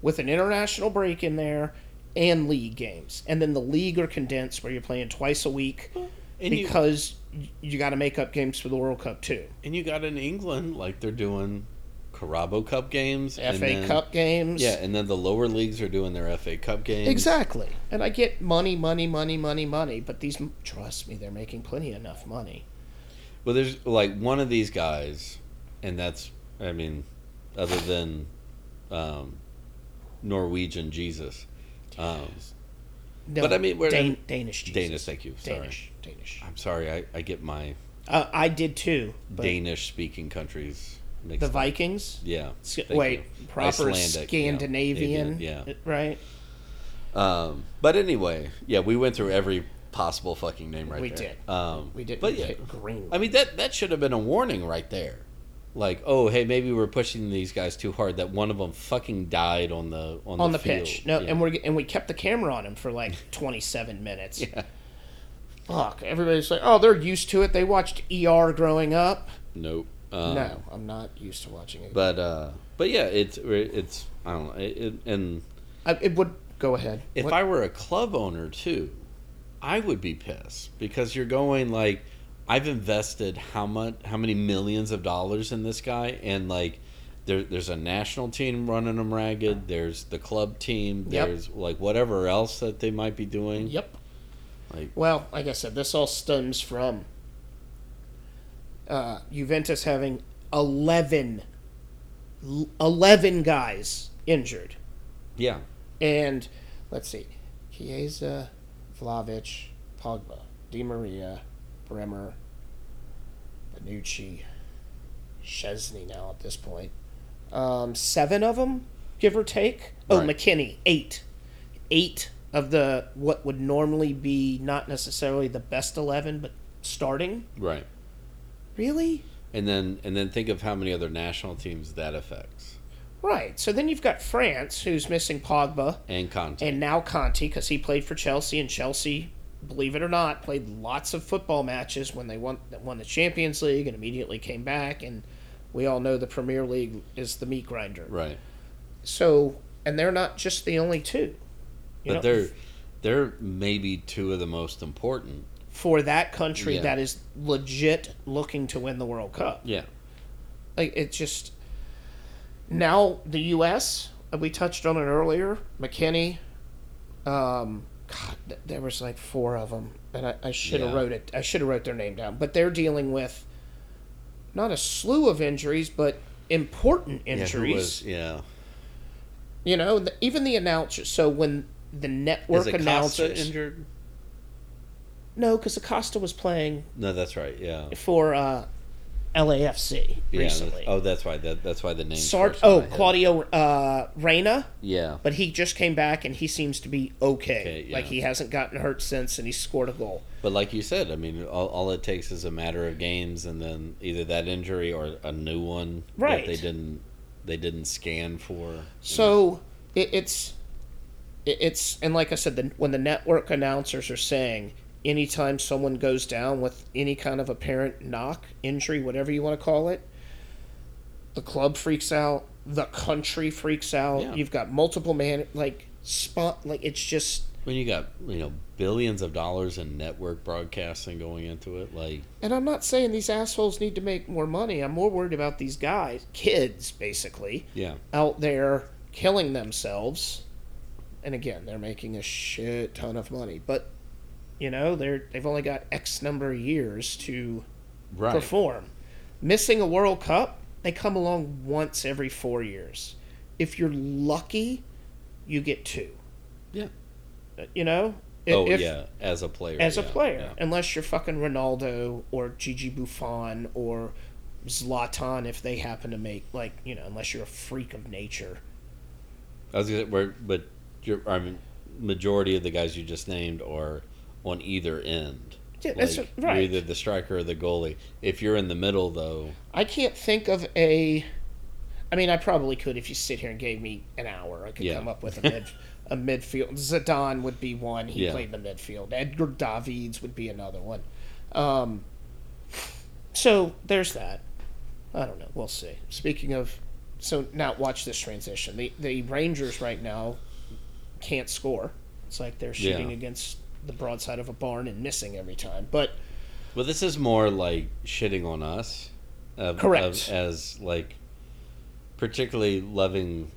with an international break in there and league games. And then the league are condensed where you're playing twice a week And because you, you got to make up games for the World Cup too. And you got in England, like they're doing Carabao Cup games, and FA then- Cup games. Yeah, and then the lower leagues are doing their FA Cup games. Exactly. And I get money, money, money, money, money, but these trust me, they're making plenty enough money. Well, there's like one of these guys, and that's, I mean, other than um, Norwegian Jesus, um, No, But I mean, we're- Dan- Danish Jesus. Danish. Thank you. Sorry, Danish. Danish. I'm sorry. I, I get my Uh, I did too. Danish speaking countries mixed the up. Vikings. Yeah. S- thank Wait, you. proper Icelandic, yeah, Scandinavian. Yeah. Right. Um, but anyway, yeah, we went through every possible fucking name right there. We there. did. Um, We did. But yeah, green. I mean that that should have been a warning right there. Like, oh, hey, maybe we're pushing these guys too hard. That one of them fucking died on the on, on the, the, pitch. No, Yeah. and we and we kept the camera on him for like 27 minutes. Yeah. Fuck. Everybody's like, oh, they're used to it. They watched ER growing up. nope. Um, no, I'm not used to watching it. But uh, but yeah, it's it's I don't know. It, it, and I, it would go ahead. if What- I were a club owner too, I would be pissed because you're going like I've invested how much how many millions of dollars in this guy and like there, there's a national team running them ragged. There's the club team. Yep. There's like whatever else that they might be doing. Yep. Like Well, like I said, this all stems from uh, Juventus having 11, 11 guys injured. yeah, And let's see, Chiesa, Vlahović, Pogba, Di Maria, Bremer, Bonucci, Szczęsny now at this point. Um, seven of them give or take. Oh, Right. McKennie, eight. Eight of the what would normally be not necessarily the best 11, but starting. Right. Really? And then and then think of how many other national teams that affects. Right. So then you've got France, who's missing Pogba, And Kanté. and now Kanté, because he played for Chelsea, and Chelsea, believe it or not, played lots of football matches when they won won the Champions League and immediately came back. And we all know the Premier League is the meat grinder. right. So, and they're not just the only two. You But know, they're they're maybe two of the most important. for that country Yeah. that is legit looking to win the World Cup. Yeah. Like it just now the U.S. uh, We touched on it earlier. McKennie. Um, God, there was like four of them, and I, I should have Yeah. wrote it. I should have wrote their name down. But they're dealing with not a slew of injuries, but important Yeah, injuries. was- yeah. You know, the, even the announcers. So when the network Is announcers, injured? no, because Acosta was playing No, that's right. Yeah. for uh, LAFC Yeah, recently. that's- oh, that's why. That, that's why the name. Sart- oh. Claudio uh, Reyna, Yeah. but he just came back and he seems to be okay. Okay, yeah. Like he hasn't gotten hurt since, and he scored a goal. But like you said, I mean, all, all it takes is a matter of games, and then either that injury or a new one Right. that they didn't they didn't scan for. So it, it's it, it's and like I said, the, when the network announcers are saying anytime someone goes down with any kind of apparent knock, injury, whatever you want to call it, the club freaks out, the country freaks out. Yeah. You've got multiple man like spot like it's just When you got you know billions of dollars in network broadcasting going into it, like And I'm not saying these assholes need to make more money. I'm more worried about these guys, kids, basically, yeah, out there killing themselves. And again, they're making a shit ton of money, but you know they're they've only got X number of years to right, perform. Missing a World Cup, they come along once every four years. If you're lucky, you get two. yeah. Uh, You know. oh If- yeah, as a player, as a player, yeah. unless you're fucking Ronaldo or Gigi Buffon or Zlatan, if they happen to make like you know, unless you're a freak of nature. I was gonna, where, but you're, I mean, majority of the guys you just named are on either end. Yeah, that's Like, right. You're either the striker or the goalie. If you're in the middle, though, I can't think of a. I mean, I probably could if you sit here and gave me an hour. I could Yeah. come up with a mid a midfield. Zidane would be one. He Yeah. played in the midfield. Edgar Davids would be another one. Um, so there's that. I don't know. We'll see. Speaking of, so now watch this transition. The the Rangers right now can't score. It's like they're shooting Yeah. against the broadside of a barn and missing every time. But well, this is more like shitting on us. Of, Correct. of- as like, particularly loving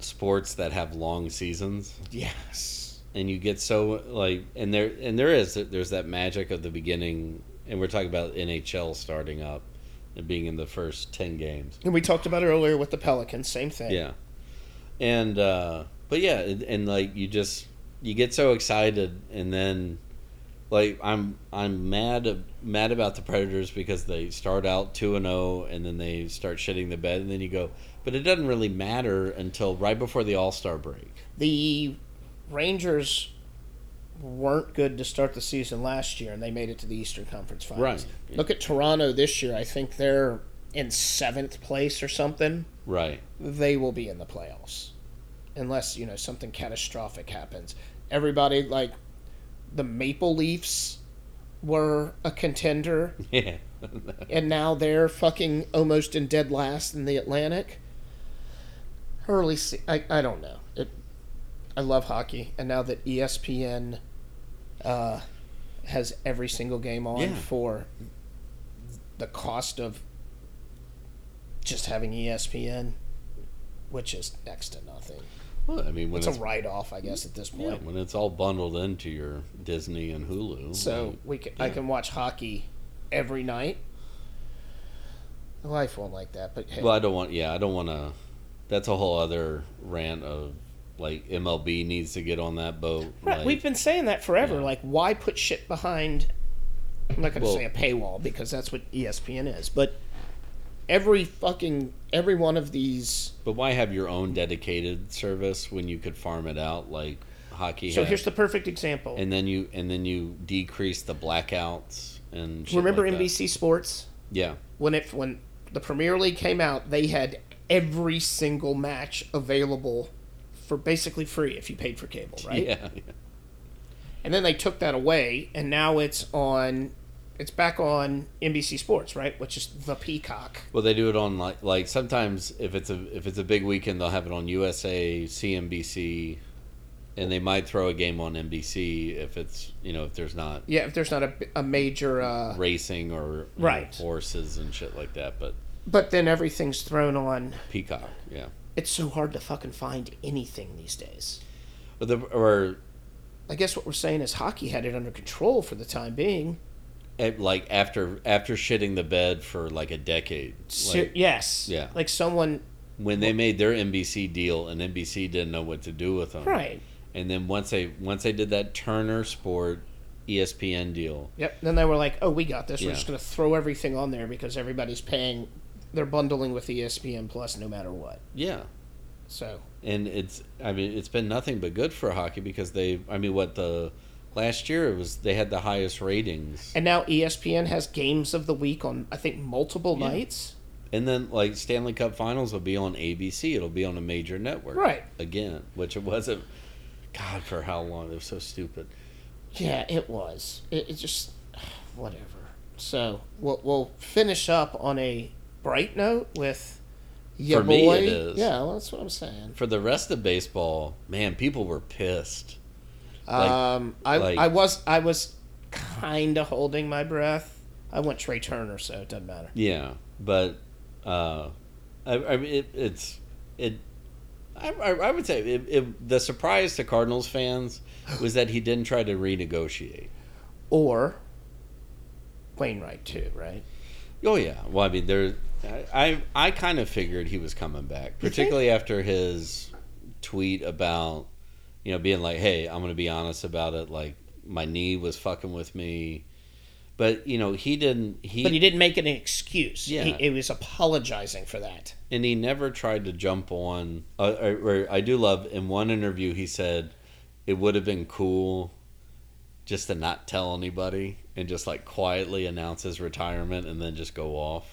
sports that have long seasons. yes, and you get so like and there and there is there's that magic of the beginning and we're talking about NHL starting up and being in the first 10 games. and we talked about it earlier with the Pelicans. Same thing. Yeah. And uh but yeah, and, and like you just you get so excited and then like I'm I'm mad mad about the Predators because they start out 2 and 0 and then they start shitting the bed and then you go but it doesn't really matter until right before the All-Star break. the Rangers weren't good to start the season last year, and they made it to the Eastern Conference Finals. Right. Look at Toronto this year. I think they're in seventh place or something. Right. They will be in the playoffs, unless you know something catastrophic happens. Everybody like the Maple Leafs were a contender, Yeah. and now they're fucking almost in dead last in the Atlantic. Early, se- I I don't know. It, I love hockey, and now that ESPN uh, has every single game on Yeah. for the cost of just having ESPN, which is next to. Well, I mean, when It's it's, a write off, I guess, at this yeah, point. when it's all bundled into your Disney and Hulu. So like, we can, I can watch hockey every night. Life won't like that, but hey, well, I don't want. Yeah, I don't want to. That's a whole other rant of like MLB needs to get on that boat. Right, like, we've been saying that forever. Yeah. Like, why put shit behind? I'm not going to Well- say a paywall because that's what ESPN is, but every fucking every one of these. But why have your own dedicated service when you could farm it out like hockey? So had? here's the perfect example. and then you and then you decrease the blackouts and shit Remember like that. NBC Sports Yeah, when it when the Premier League came out, they had every single match available for basically free if you paid for cable, right? yeah, And then they took that away, and now it's on. It's back on NBC Sports, right? Which is the Peacock. Well, they do it on like like sometimes if it's a if it's a big weekend, they'll have it on USA, CNBC, and they might throw a game on NBC if it's you know if there's not Yeah, if there's not a, a major. Uh, racing or you know, Right. horses and shit like that. But but then everything's thrown on. Peacock, yeah. It's so hard to fucking find anything these days. But the or I guess what we're saying is hockey had it under control for the time being. Eh, like after after shitting the bed for like a decade, Ser- like, yes. Yeah. Like someone. when they made their NBC deal and NBC didn't know what to do with them, Right. And then once they once they did that Turner Sport ESPN deal, Yep. Then they were like, "Oh, we got this. We're just going to throw everything on there because everybody's paying. They're bundling with ESPN Plus no matter what." yeah, So and it's I mean it's been nothing but good for hockey because they I mean what the last year it was they had the highest ratings and now ESPN has games of the week on I think multiple Yeah. nights. and then like Stanley Cup Finals will be on ABC it'll be on a major network Right. again which it wasn't God for how long it was so stupid Yeah, it was. It, it just whatever. So we'll we'll finish up on a bright note with. Ya For me, boy. it is. Yeah, well, that's what I'm saying. for the rest of baseball man people were pissed Like- um, I like- I was I was kind of holding my breath. I went Trea Turner, so it doesn't matter. Yeah, but uh, I, I mean, it, it's it. I, I would say it, it, the surprise to Cardinals fans was that he didn't try to renegotiate. Or Wainwright too, right? Oh yeah, well I mean there, I I, I kind of figured he was coming back, particularly after his tweet about you know being like, hey, I'm gonna be honest about it, like my knee was fucking with me, but you know he didn't he, But he didn't make it an excuse. Yeah. He, he was apologizing for that. and he never tried to jump on. Uh, or, or I do love in one interview he said it would have been cool just to not tell anybody and just like quietly announce his retirement and then just go off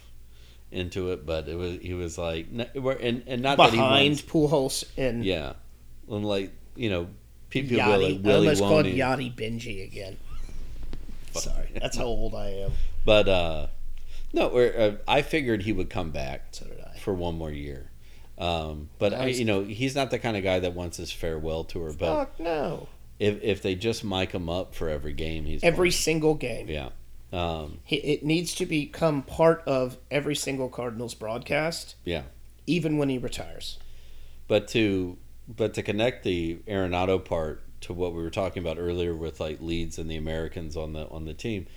into it. But it was he was like and and not that Behind he Pujols and yeah, and like you know people Yadi. I Willie almost called. Yadi Benji again. Sorry, that's how old I am. But uh no, uh, I figured he would come back. So did I. for one more year. Um, but I, you know, he's not the kind of guy that wants his farewell tour. But Fuck no. if if they just mic him up for every game, he's Every fine. single game. yeah. Um, He- It needs to become part of every single Cardinals broadcast, yeah, even when he retires. but to but to connect the Arenado part to what we were talking about earlier with like Leeds and the Americans on the on the team,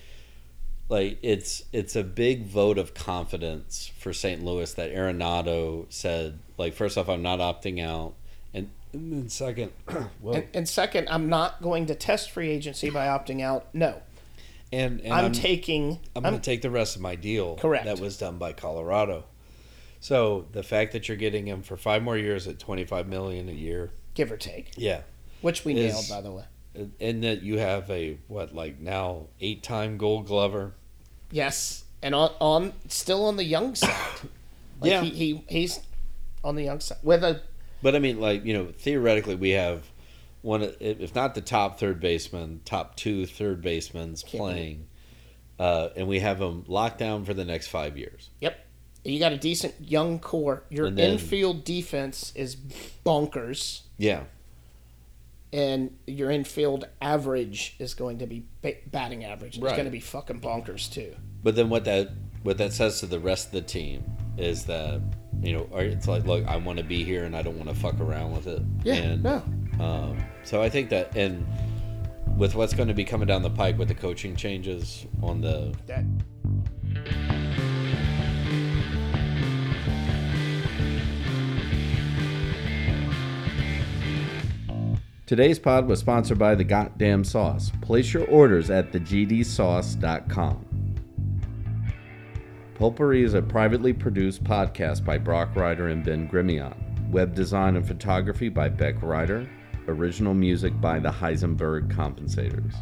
like it's it's a big vote of confidence for St. Louis that Arenado said like first off I'm not opting out, and, and then second, well, And, and second, I'm not going to test free agency by opting out. No, And, and I'm, I'm, taking. I'm I'm, going to take the rest of my deal. Correct. That was done by Colorado. So the fact that you're getting him for five more years at 25 million a year, give or take, yeah, which we Is- nailed, by the way. and that you have a what like now eight-time Gold Glover. Yes, and on, on still on the young side. Like Yeah. he, he he's on the young side with a But I mean, like you know, theoretically, we have one, if not the top third baseman, top two third basemen playing, uh, and we have them locked down for the next five years. Yep. You got a decent young core. Your then- infield defense is bonkers, Yeah, and your infield average is going to be batting average. It's Right. going to be fucking bonkers too. but then what that what that says to the rest of the team is that you know, it's like, look, I want to be here and I don't want to fuck around with it. Yeah. and, no. Um, so I think that, and with what's going to be coming down the pike with the coaching changes on the That Today's pod was sponsored by the Goddamn Sauce. Place your orders at thegdsauce.com. Pulpery is a privately produced podcast by Brock Ryder and Ben Grimion. Web design and photography by Beck Ryder. Original music by the Heisenberg Compensators.